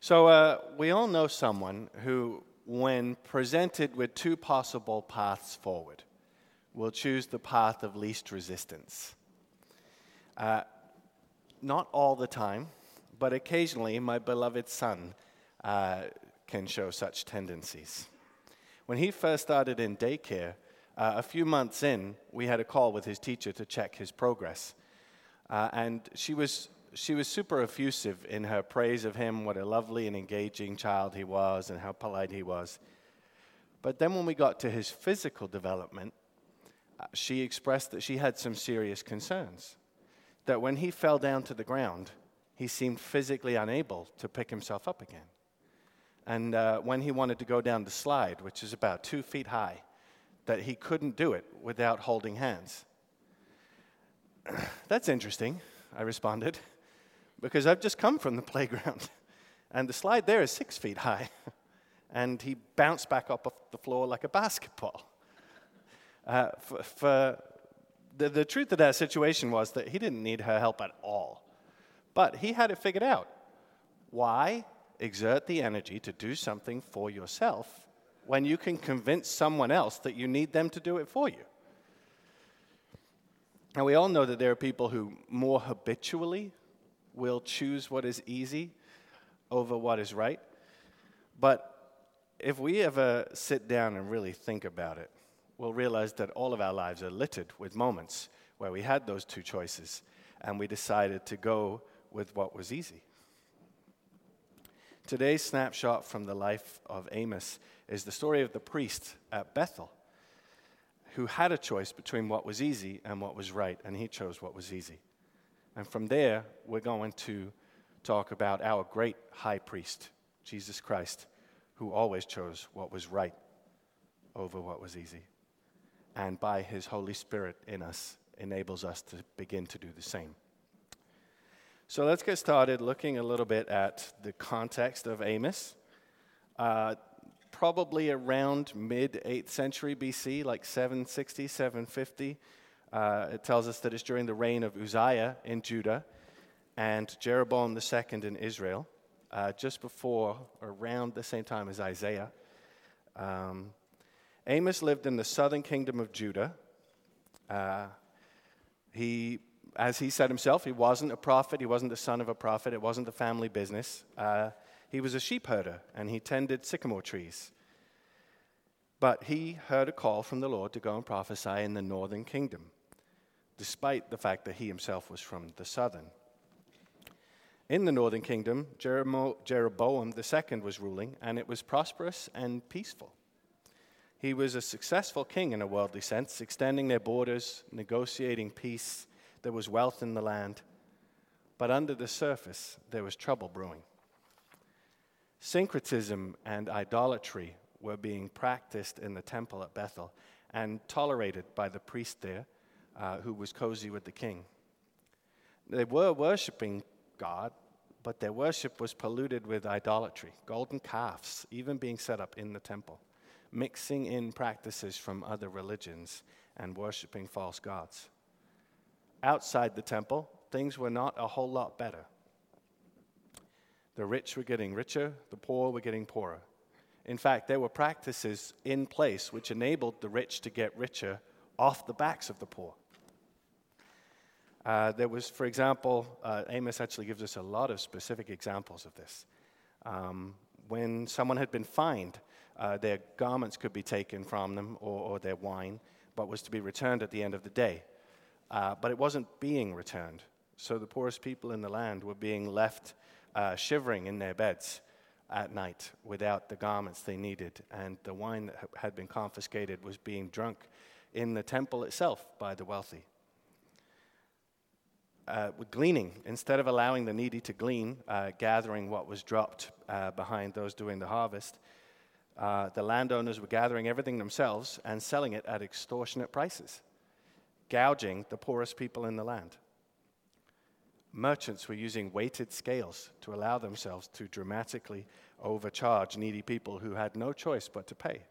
So, uh, we all know someone who, when presented with two possible paths forward, will choose the path of least resistance. Uh, not all the time, but occasionally my beloved son uh, can show such tendencies. When he first started in daycare, uh, a few months in, we had a call with his teacher to check his progress. Uh, and she was she was super effusive in her praise of him, what a lovely and engaging child he was, and how polite he was. But then when we got to his physical development, uh, she expressed that she had some serious concerns. That when he fell down to the ground, he seemed physically unable to pick himself up again. And uh, when he wanted to go down the slide, which is about two feet high, that he couldn't do it without holding hands. That's interesting, I responded because I've just come from the playground. And the slide there is six feet high. And he bounced back up off the floor like a basketball. Uh, for, for the, the truth of that situation was that he didn't need her help at all. But he had it figured out. Why exert the energy to do something for yourself when you can convince someone else that you need them to do it for you? Now, we all know that there are people who more habitually will choose what is easy over what is right. But if we ever sit down and really think about it, we'll realize that all of our lives are littered with moments where we had those two choices and we decided to go with what was easy. Today's snapshot from the life of Amos is the story of the priest at Bethel who had a choice between what was easy and what was right, and he chose what was easy. And from there, we're going to talk about our great high priest, Jesus Christ, who always chose what was right over what was easy. And by his Holy Spirit in us, enables us to begin to do the same. So let's get started looking a little bit at the context of Amos. Uh, probably around mid 8th century BC, like 760, 750. Uh, it tells us that it's during the reign of Uzziah in Judah and Jeroboam II in Israel, uh, just before, around the same time as Isaiah. Um, Amos lived in the southern kingdom of Judah. Uh, he, as he said himself, he wasn't a prophet, he wasn't the son of a prophet, it wasn't the family business. Uh, he was a sheep herder and he tended sycamore trees. But he heard a call from the Lord to go and prophesy in the northern kingdom despite the fact that he himself was from the southern. In the northern kingdom, Jeroboam II was ruling, and it was prosperous and peaceful. He was a successful king in a worldly sense, extending their borders, negotiating peace. There was wealth in the land. But under the surface, there was trouble brewing. Syncretism and idolatry were being practiced in the temple at Bethel and tolerated by the priest there uh, who was cozy with the king. They were worshiping God, but their worship was polluted with idolatry, golden calves, even being set up in the temple, mixing in practices from other religions and worshiping false gods. Outside the temple, things were not a whole lot better. The rich were getting richer, the poor were getting poorer. In fact, there were practices in place which enabled the rich to get richer off the backs of the poor. Uh, there was, for example, uh, Amos actually gives us a lot of specific examples of this. Um, when someone had been fined, uh, their garments could be taken from them or, or, their wine, but was to be returned at the end of the day. Uh, but it wasn't being returned. So the poorest people in the land were being left uh, shivering in their beds at night without the garments they needed. And the wine that had been confiscated was being drunk in the temple itself by the wealthy uh, with gleaning, instead of allowing the needy to glean, uh, gathering what was dropped uh, behind those doing the harvest, uh, the landowners were gathering everything themselves and selling it at extortionate prices, gouging the poorest people in the land. Merchants were using weighted scales to allow themselves to dramatically overcharge needy people who had no choice but to pay.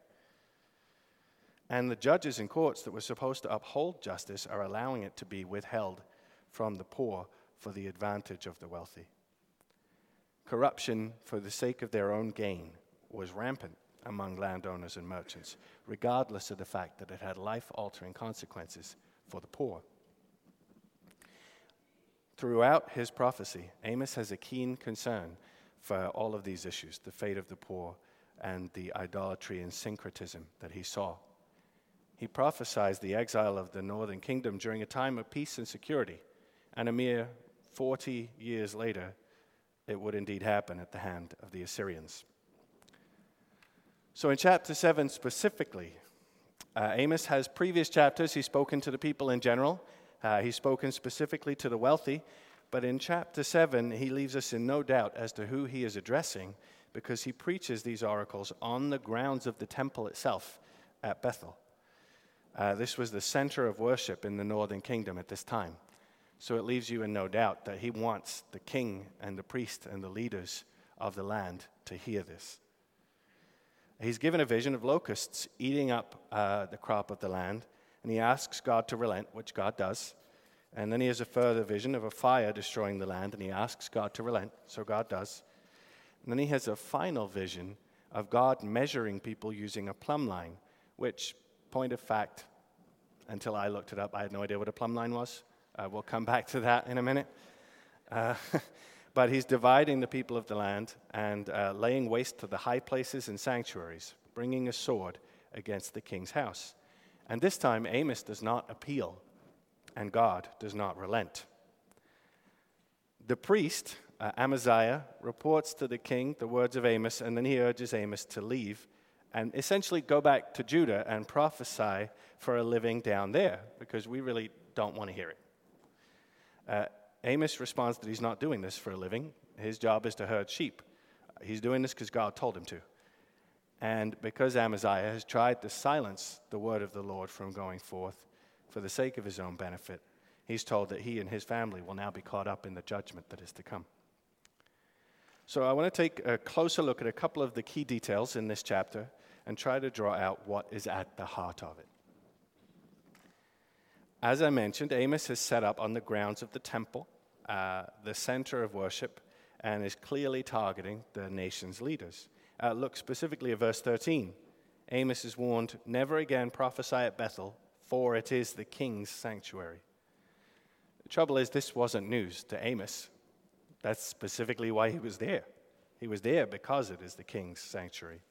And the judges in courts that were supposed to uphold justice are allowing it to be withheld from the poor for the advantage of the wealthy. corruption for the sake of their own gain was rampant among landowners and merchants, regardless of the fact that it had life altering consequences for the poor. Throughout his prophecy, Amos has a keen concern for all of these issues the fate of the poor and the idolatry and syncretism that he saw. He prophesied the exile of the northern kingdom during a time of peace and security, and a mere 40 years later, it would indeed happen at the hand of the Assyrians. So, in chapter 7 specifically, uh, Amos has previous chapters, he's spoken to the people in general, uh, he's spoken specifically to the wealthy, but in chapter 7, he leaves us in no doubt as to who he is addressing because he preaches these oracles on the grounds of the temple itself at Bethel. Uh, this was the center of worship in the northern kingdom at this time. So it leaves you in no doubt that he wants the king and the priest and the leaders of the land to hear this. He's given a vision of locusts eating up uh, the crop of the land, and he asks God to relent, which God does. And then he has a further vision of a fire destroying the land, and he asks God to relent, so God does. And then he has a final vision of God measuring people using a plumb line, which, point of fact, until I looked it up, I had no idea what a plumb line was. Uh, we'll come back to that in a minute. Uh, but he's dividing the people of the land and uh, laying waste to the high places and sanctuaries, bringing a sword against the king's house. And this time, Amos does not appeal, and God does not relent. The priest, uh, Amaziah, reports to the king the words of Amos, and then he urges Amos to leave and essentially go back to Judah and prophesy for a living down there because we really don't want to hear it. Uh, Amos responds that he's not doing this for a living. His job is to herd sheep. He's doing this because God told him to. And because Amaziah has tried to silence the word of the Lord from going forth for the sake of his own benefit, he's told that he and his family will now be caught up in the judgment that is to come. So I want to take a closer look at a couple of the key details in this chapter and try to draw out what is at the heart of it. As I mentioned, Amos is set up on the grounds of the temple, uh, the center of worship, and is clearly targeting the nation's leaders. Uh, look specifically at verse 13. Amos is warned, Never again prophesy at Bethel, for it is the king's sanctuary. The trouble is, this wasn't news to Amos. That's specifically why he was there. He was there because it is the king's sanctuary.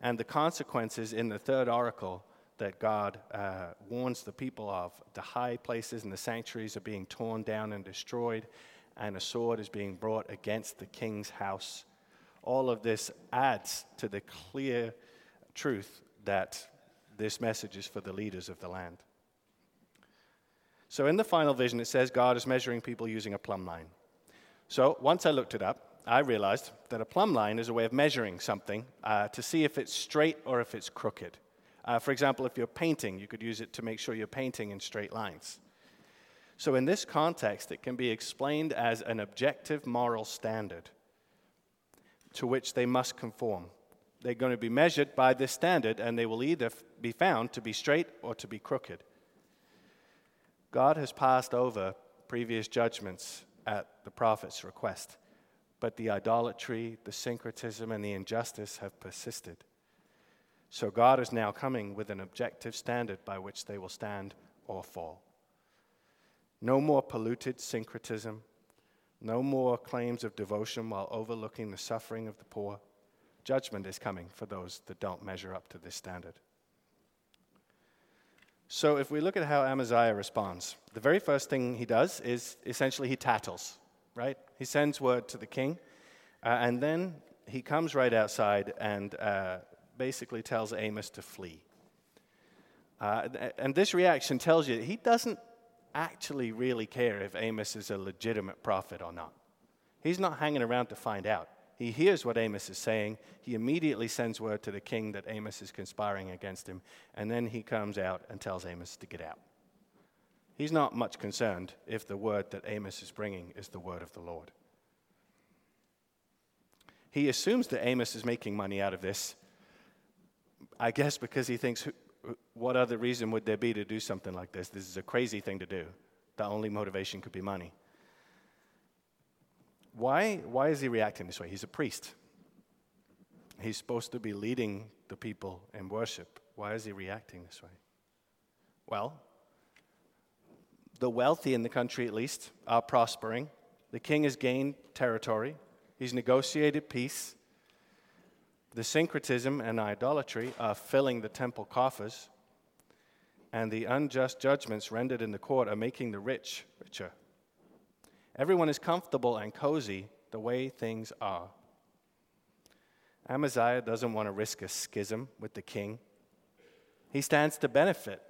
And the consequences in the third oracle that God uh, warns the people of. The high places and the sanctuaries are being torn down and destroyed, and a sword is being brought against the king's house. All of this adds to the clear truth that this message is for the leaders of the land. So, in the final vision, it says God is measuring people using a plumb line. So, once I looked it up, I realized that a plumb line is a way of measuring something uh, to see if it's straight or if it's crooked. Uh, for example, if you're painting, you could use it to make sure you're painting in straight lines. So, in this context, it can be explained as an objective moral standard to which they must conform. They're going to be measured by this standard, and they will either be found to be straight or to be crooked. God has passed over previous judgments at the prophet's request, but the idolatry, the syncretism, and the injustice have persisted. So God is now coming with an objective standard by which they will stand or fall. No more polluted syncretism, no more claims of devotion while overlooking the suffering of the poor. Judgment is coming for those that don't measure up to this standard. So, if we look at how Amaziah responds, the very first thing he does is essentially he tattles, right? He sends word to the king, uh, and then he comes right outside and uh, basically tells Amos to flee. Uh, and this reaction tells you he doesn't actually really care if Amos is a legitimate prophet or not. He's not hanging around to find out. He hears what Amos is saying. He immediately sends word to the king that Amos is conspiring against him. And then he comes out and tells Amos to get out. He's not much concerned if the word that Amos is bringing is the word of the Lord. He assumes that Amos is making money out of this I guess because he thinks, what other reason would there be to do something like this? This is a crazy thing to do. The only motivation could be money. Why, why is he reacting this way? He's a priest. He's supposed to be leading the people in worship. Why is he reacting this way? Well, the wealthy in the country, at least, are prospering. The king has gained territory, he's negotiated peace. The syncretism and idolatry are filling the temple coffers, and the unjust judgments rendered in the court are making the rich richer. Everyone is comfortable and cozy the way things are. Amaziah doesn't want to risk a schism with the king. He stands to benefit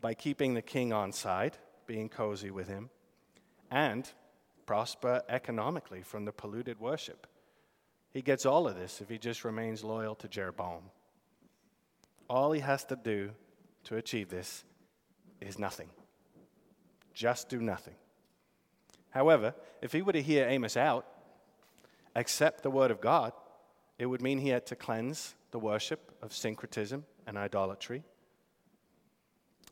by keeping the king on side, being cozy with him, and prosper economically from the polluted worship. He gets all of this if he just remains loyal to Jeroboam. All he has to do to achieve this is nothing. Just do nothing. However, if he were to hear Amos out, accept the word of God, it would mean he had to cleanse the worship of syncretism and idolatry.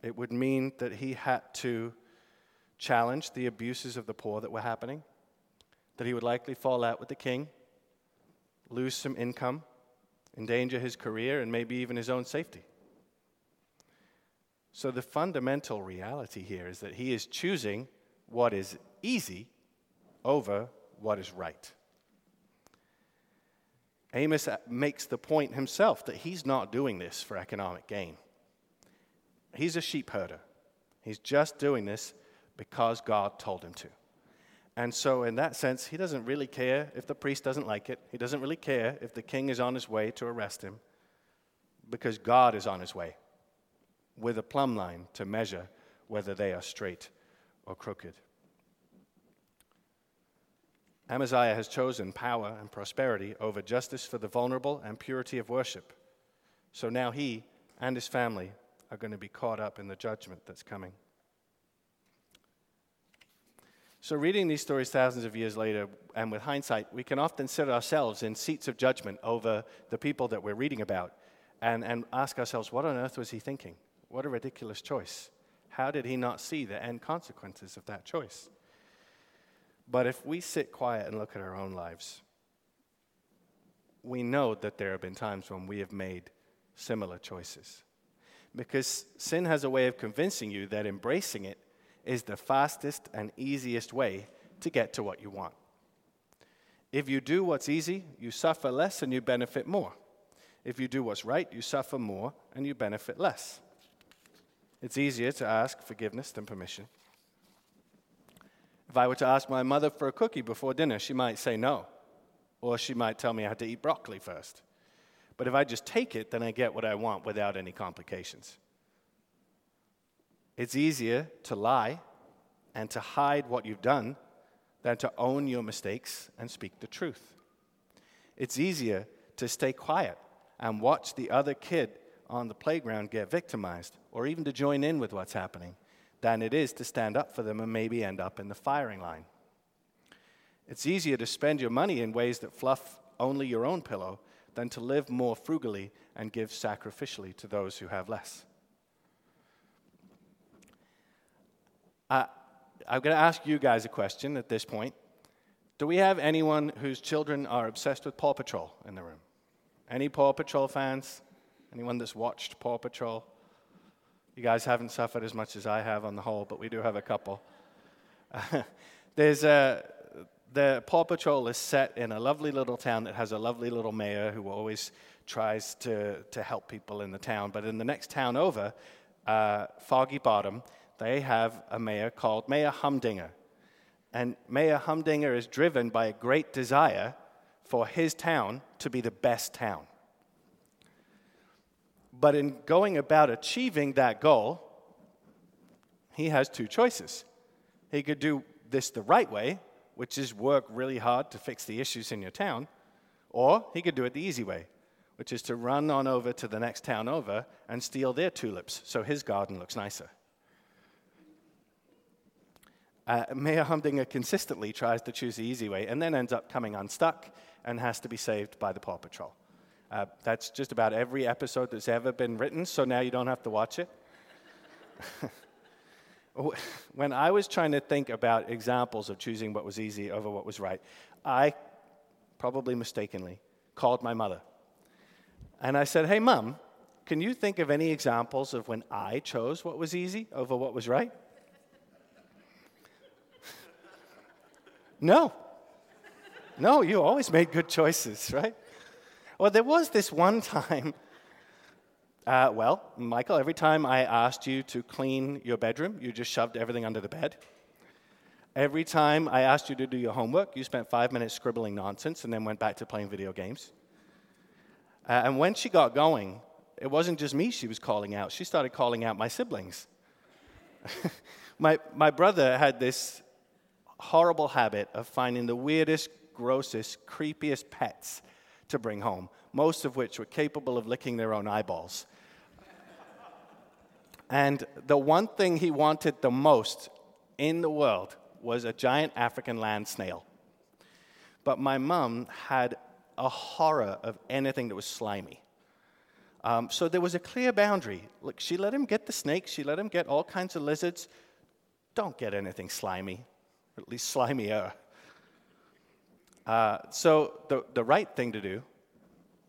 It would mean that he had to challenge the abuses of the poor that were happening, that he would likely fall out with the king, lose some income, endanger his career, and maybe even his own safety. So, the fundamental reality here is that he is choosing what is easy over what is right. Amos uh, makes the point himself that he's not doing this for economic gain. He's a sheep herder. He's just doing this because God told him to. And so, in that sense, he doesn't really care if the priest doesn't like it. He doesn't really care if the king is on his way to arrest him because God is on his way with a plumb line to measure whether they are straight or crooked. Amaziah has chosen power and prosperity over justice for the vulnerable and purity of worship. So now he and his family are going to be caught up in the judgment that's coming. So, reading these stories thousands of years later, and with hindsight, we can often sit ourselves in seats of judgment over the people that we're reading about and, and ask ourselves, what on earth was he thinking? What a ridiculous choice. How did he not see the end consequences of that choice? But if we sit quiet and look at our own lives, we know that there have been times when we have made similar choices. Because sin has a way of convincing you that embracing it is the fastest and easiest way to get to what you want. If you do what's easy, you suffer less and you benefit more. If you do what's right, you suffer more and you benefit less. It's easier to ask forgiveness than permission. If I were to ask my mother for a cookie before dinner, she might say no, or she might tell me I had to eat broccoli first. But if I just take it, then I get what I want without any complications. It's easier to lie and to hide what you've done than to own your mistakes and speak the truth. It's easier to stay quiet and watch the other kid on the playground get victimized or even to join in with what's happening than it is to stand up for them and maybe end up in the firing line. It's easier to spend your money in ways that fluff only your own pillow than to live more frugally and give sacrificially to those who have less. Uh, I'm going to ask you guys a question at this point. Do we have anyone whose children are obsessed with Paw Patrol in the room? Any Paw Patrol fans? Anyone that's watched Paw Patrol? You guys haven't suffered as much as I have on the whole, but we do have a couple. there's a, the Paw Patrol is set in a lovely little town that has a lovely little mayor who always tries to, to help people in the town. But in the next town over, uh, Foggy Bottom, they have a mayor called Mayor Humdinger. And Mayor Humdinger is driven by a great desire for his town to be the best town. But in going about achieving that goal, he has two choices. He could do this the right way, which is work really hard to fix the issues in your town, or he could do it the easy way, which is to run on over to the next town over and steal their tulips so his garden looks nicer. Uh, Mayor Humdinger consistently tries to choose the easy way and then ends up coming unstuck and has to be saved by the Paw Patrol. Uh, that's just about every episode that's ever been written, so now you don't have to watch it. when I was trying to think about examples of choosing what was easy over what was right, I probably mistakenly called my mother. And I said, Hey, mom, can you think of any examples of when I chose what was easy over what was right? No. No, you always made good choices, right? Well, there was this one time. Uh, well, Michael, every time I asked you to clean your bedroom, you just shoved everything under the bed. Every time I asked you to do your homework, you spent five minutes scribbling nonsense and then went back to playing video games. Uh, and when she got going, it wasn't just me she was calling out, she started calling out my siblings. my, my brother had this horrible habit of finding the weirdest, grossest, creepiest pets to bring home, most of which were capable of licking their own eyeballs. and the one thing he wanted the most in the world was a giant African land snail. But my mom had a horror of anything that was slimy. Um, so there was a clear boundary. Look, she let him get the snakes, she let him get all kinds of lizards. Don't get anything slimy, or at least slimier. Uh, so the, the right thing to do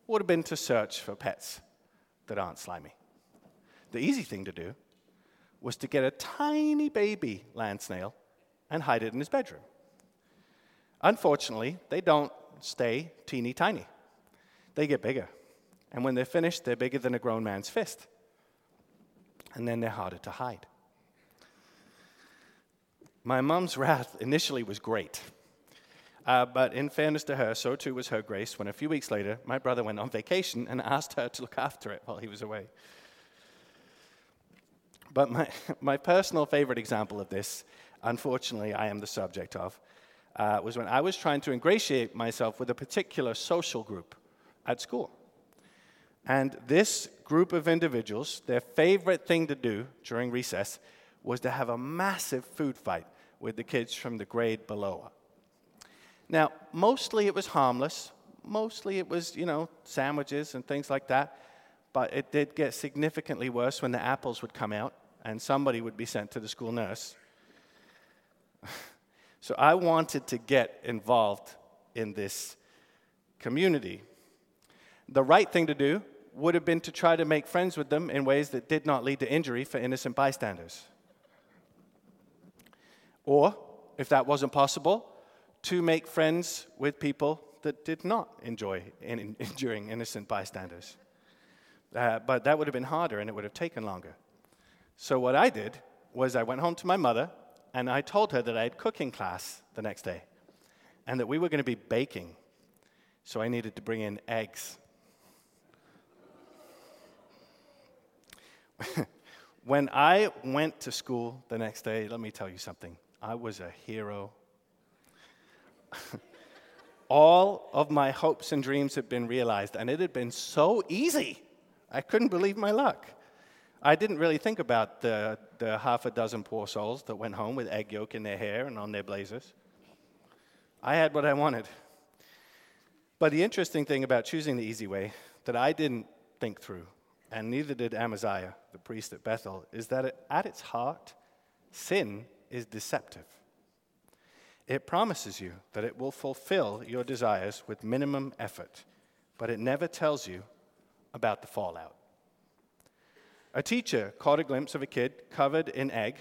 would have been to search for pets that aren't slimy. The easy thing to do was to get a tiny baby land snail and hide it in his bedroom. Unfortunately, they don't stay teeny tiny, they get bigger. And when they're finished, they're bigger than a grown man's fist. And then they're harder to hide. My mom's wrath initially was great. Uh, but in fairness to her, so too was her grace when a few weeks later, my brother went on vacation and asked her to look after it while he was away. But my, my personal favorite example of this, unfortunately, I am the subject of, uh, was when I was trying to ingratiate myself with a particular social group at school. And this group of individuals, their favorite thing to do during recess was to have a massive food fight with the kids from the grade below. Now, mostly it was harmless. Mostly it was, you know, sandwiches and things like that. But it did get significantly worse when the apples would come out and somebody would be sent to the school nurse. so I wanted to get involved in this community. The right thing to do would have been to try to make friends with them in ways that did not lead to injury for innocent bystanders. Or, if that wasn't possible, to make friends with people that did not enjoy in, injuring innocent bystanders. Uh, but that would have been harder and it would have taken longer. So, what I did was I went home to my mother and I told her that I had cooking class the next day and that we were going to be baking. So, I needed to bring in eggs when I went to school the next day, let me tell you something. I was a hero. All of my hopes and dreams had been realized, and it had been so easy. I couldn't believe my luck. I didn't really think about the, the half a dozen poor souls that went home with egg yolk in their hair and on their blazers. I had what I wanted. But the interesting thing about choosing the easy way that I didn't think through and neither did Amaziah, the priest at Bethel, is that at its heart, sin is deceptive. It promises you that it will fulfill your desires with minimum effort, but it never tells you about the fallout. A teacher caught a glimpse of a kid covered in egg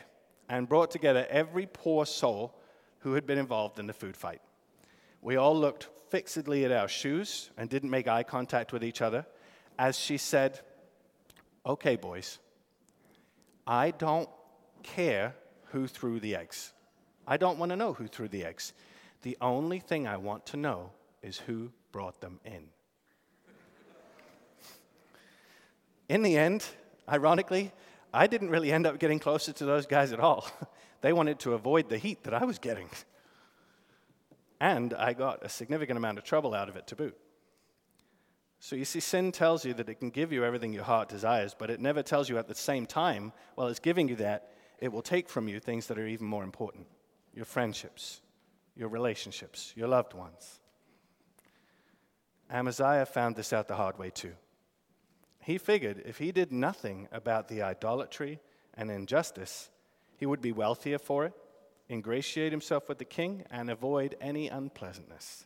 and brought together every poor soul who had been involved in the food fight. We all looked fixedly at our shoes and didn't make eye contact with each other as she said, okay, boys, I don't care who threw the eggs. I don't want to know who threw the eggs. The only thing I want to know is who brought them in. in the end, ironically, I didn't really end up getting closer to those guys at all. they wanted to avoid the heat that I was getting. And I got a significant amount of trouble out of it to boot. So you see, sin tells you that it can give you everything your heart desires, but it never tells you at the same time, while it's giving you that, it will take from you things that are even more important your friendships, your relationships, your loved ones. Amaziah found this out the hard way too. He figured if he did nothing about the idolatry and injustice, He would be wealthier for it, ingratiate himself with the king, and avoid any unpleasantness.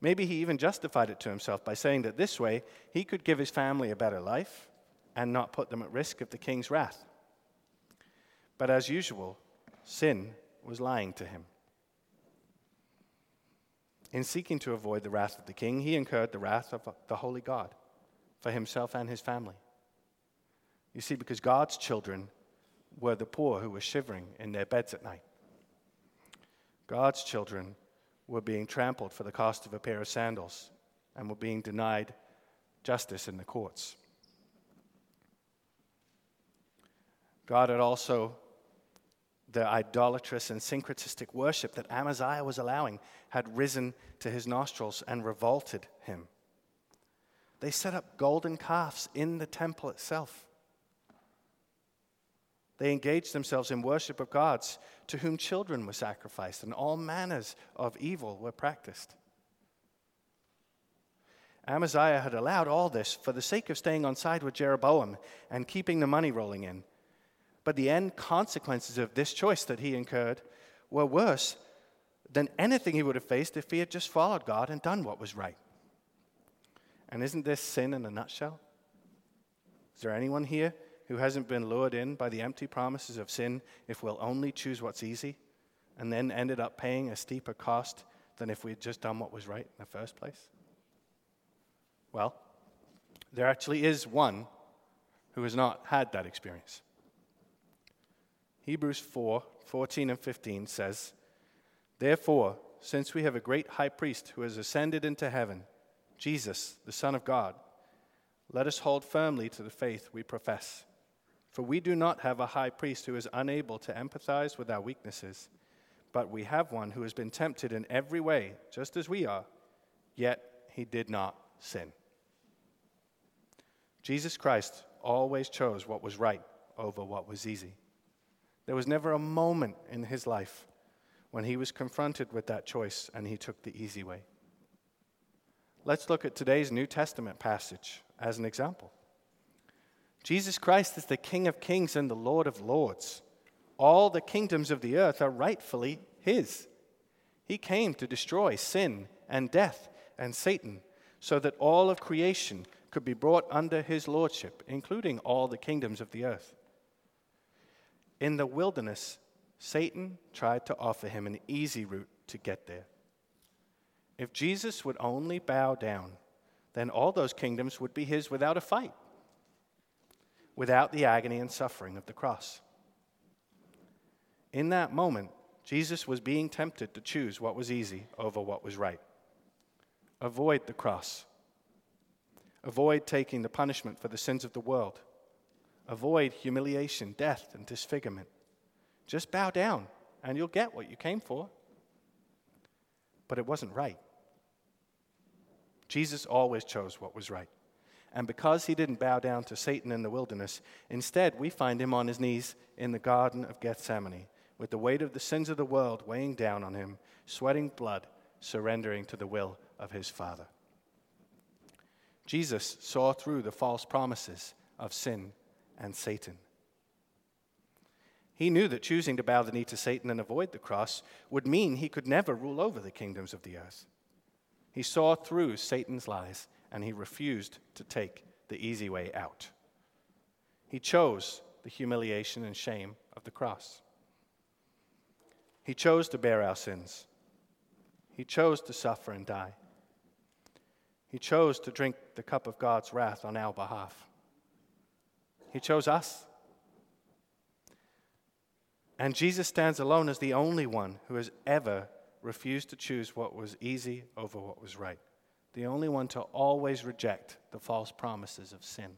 Maybe he even justified it to himself by saying that this way he could give his family a better life and not put them at risk of the king's wrath. But as usual, sin was lying to him. In seeking to avoid the wrath of the king, he incurred the wrath of the holy God for himself and his family. You see, because God's children were the poor who were shivering in their beds at night. God's children were being trampled for the cost of a pair of sandals and were being denied justice in the courts. God had also the idolatrous and syncretistic worship that Amaziah was allowing had risen to his nostrils and revolted him. They set up golden calves in the temple itself. They engaged themselves in worship of gods to whom children were sacrificed, and all manners of evil were practiced. Amaziah had allowed all this for the sake of staying on side with Jeroboam and keeping the money rolling in. But the end consequences of this choice that he incurred were worse than anything he would have faced if he had just followed God and done what was right. And isn't this sin in a nutshell? Is there anyone here who hasn't been lured in by the empty promises of sin if we'll only choose what's easy and then ended up paying a steeper cost than if we'd just done what was right in the first place? Well, there actually is one who has not had that experience. Hebrews 4 14 and 15 says, Therefore, since we have a great high priest who has ascended into heaven, Jesus, the Son of God, let us hold firmly to the faith we profess. For we do not have a high priest who is unable to empathize with our weaknesses, but we have one who has been tempted in every way, just as we are, yet he did not sin. Jesus Christ always chose what was right over what was easy. There was never a moment in his life when he was confronted with that choice and he took the easy way. Let's look at today's New Testament passage as an example. Jesus Christ is the King of kings and the Lord of lords. All the kingdoms of the earth are rightfully his. He came to destroy sin and death and Satan so that all of creation could be brought under his lordship, including all the kingdoms of the earth. In the wilderness, Satan tried to offer him an easy route to get there. If Jesus would only bow down, then all those kingdoms would be his without a fight, without the agony and suffering of the cross. In that moment, Jesus was being tempted to choose what was easy over what was right. Avoid the cross. Avoid taking the punishment for the sins of the world Avoid humiliation, death, and disfigurement. Just bow down and you'll get what you came for. But it wasn't right. Jesus always chose what was right. And because he didn't bow down to Satan in the wilderness, instead we find him on his knees in the Garden of Gethsemane, with the weight of the sins of the world weighing down on him, sweating blood, surrendering to the will of his Father. Jesus saw through the false promises of sin and Satan. He knew that choosing to bow the knee to Satan and avoid the cross would mean he could never rule over the kingdoms of the earth. He saw through Satan's lies and he refused to take the easy way out. He chose the humiliation and shame of the cross. He chose to bear our sins. He chose to suffer and die. He chose to drink the cup of God's wrath on our behalf. He chose us. And Jesus stands alone as the only one who has ever refused to choose what was easy over what was right, the only one to always reject the false promises of sin.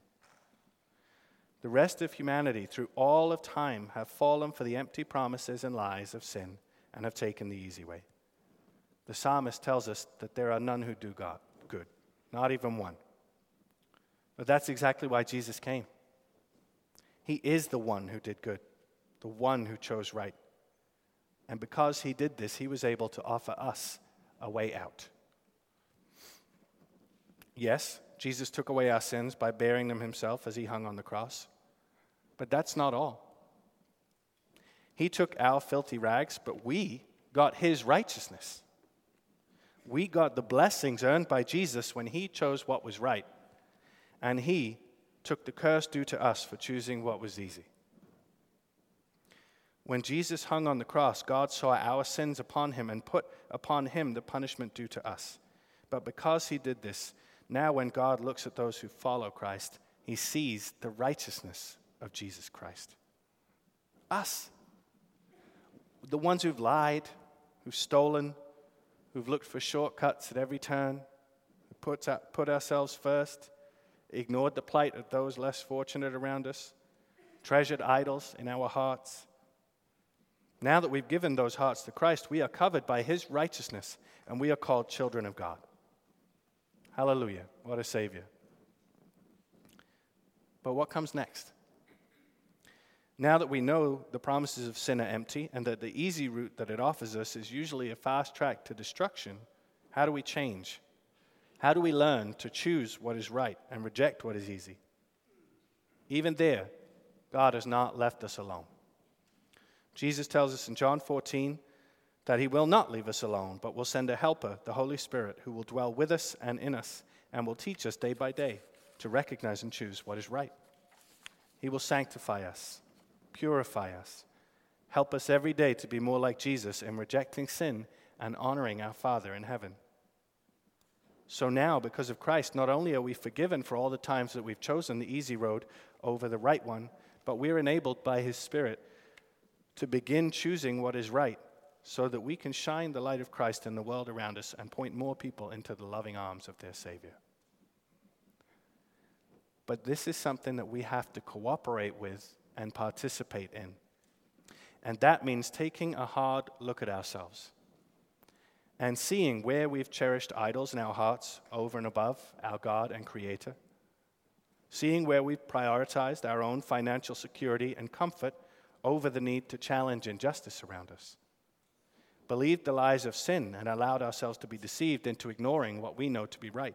The rest of humanity, through all of time, have fallen for the empty promises and lies of sin and have taken the easy way. The psalmist tells us that there are none who do God good, not even one. But that's exactly why Jesus came. He is the one who did good, the one who chose right. And because he did this, he was able to offer us a way out. Yes, Jesus took away our sins by bearing them himself as he hung on the cross. But that's not all. He took our filthy rags, but we got his righteousness. We got the blessings earned by Jesus when he chose what was right, and he took the curse due to us for choosing what was easy. When Jesus hung on the cross, God saw our sins upon him and put upon him the punishment due to us. But because he did this, now when God looks at those who follow Christ, he sees the righteousness of Jesus Christ. Us. The ones who've lied, who've stolen, who've looked for shortcuts at every turn, who put, put ourselves first, ignored the plight of those less fortunate around us, treasured idols in our hearts now that we've given those hearts to Christ, we are covered by his righteousness and we are called children of God. Hallelujah. What a Savior. But what comes next? Now that we know the promises of sin are empty and that the easy route that it offers us is usually a fast track to destruction, how do we change? How do we learn to choose what is right and reject what is easy? Even there, God has not left us alone. Jesus tells us in John 14 that he will not leave us alone, but will send a helper, the Holy Spirit, who will dwell with us and in us and will teach us day by day to recognize and choose what is right. He will sanctify us, purify us, help us every day to be more like Jesus in rejecting sin and honoring our Father in heaven. So now, because of Christ, not only are we forgiven for all the times that we've chosen the easy road over the right one, but we're enabled by His Spirit to begin choosing what is right so that we can shine the light of Christ in the world around us and point more people into the loving arms of their Savior. But this is something that we have to cooperate with and participate in. And that means taking a hard look at ourselves and seeing where we've cherished idols in our hearts over and above our God and Creator, seeing where we've prioritized our own financial security and comfort over the need to challenge injustice around us, believed the lies of sin, and allowed ourselves to be deceived into ignoring what we know to be right.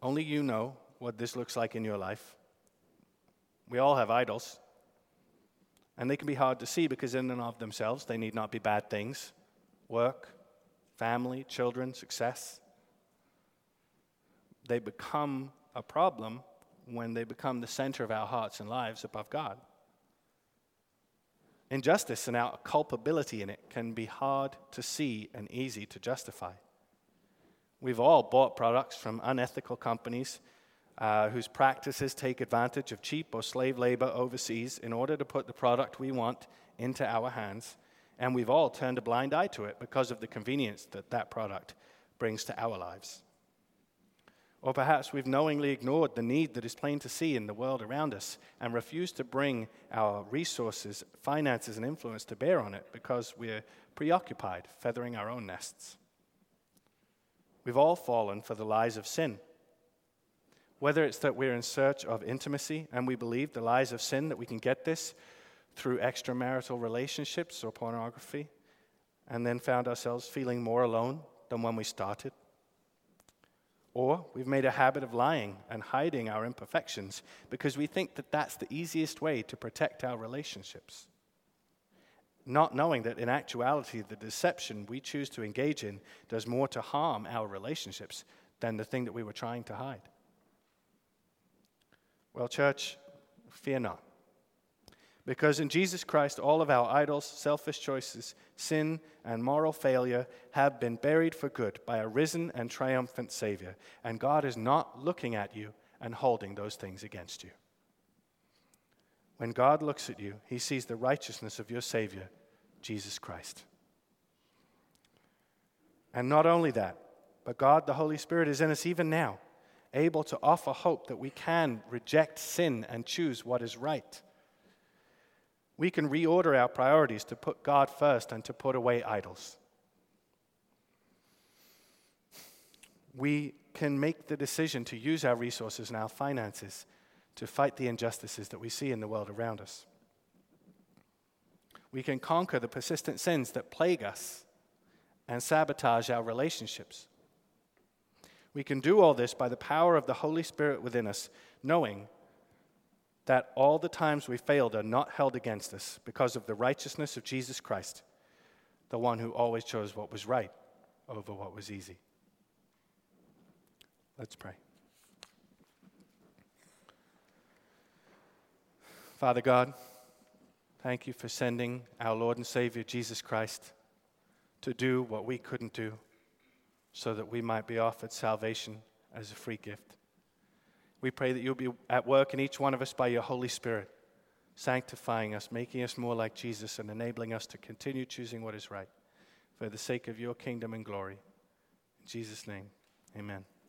Only you know what this looks like in your life. We all have idols, and they can be hard to see because, in and of themselves, they need not be bad things work, family, children, success. They become a problem when they become the center of our hearts and lives above God. Injustice and our culpability in it can be hard to see and easy to justify. We've all bought products from unethical companies uh, whose practices take advantage of cheap or slave labor overseas in order to put the product we want into our hands, and we've all turned a blind eye to it because of the convenience that that product brings to our lives. Or perhaps we've knowingly ignored the need that is plain to see in the world around us and refused to bring our resources, finances, and influence to bear on it because we're preoccupied feathering our own nests. We've all fallen for the lies of sin. Whether it's that we're in search of intimacy and we believe the lies of sin that we can get this through extramarital relationships or pornography, and then found ourselves feeling more alone than when we started or we've made a habit of lying and hiding our imperfections because we think that that's the easiest way to protect our relationships. Not knowing that in actuality, the deception we choose to engage in does more to harm our relationships than the thing that we were trying to hide. Well, church, fear not. Because in Jesus Christ, all of our idols, selfish choices, sin, and moral failure have been buried for good by a risen and triumphant Savior. And God is not looking at you and holding those things against you. When God looks at you, he sees the righteousness of your Savior, Jesus Christ. And not only that, but God, the Holy Spirit, is in us even now, able to offer hope that we can reject sin and choose what is right we can reorder our priorities to put God first and to put away idols. We can make the decision to use our resources and our finances to fight the injustices that we see in the world around us. We can conquer the persistent sins that plague us and sabotage our relationships. We can do all this by the power of the Holy Spirit within us, knowing that all the times we failed are not held against us because of the righteousness of Jesus Christ, the one who always chose what was right over what was easy. Let's pray. Father God, thank you for sending our Lord and Savior Jesus Christ to do what we couldn't do so that we might be offered salvation as a free gift. We pray that you'll be at work in each one of us by your Holy Spirit, sanctifying us, making us more like Jesus, and enabling us to continue choosing what is right for the sake of your kingdom and glory. In Jesus' name, amen.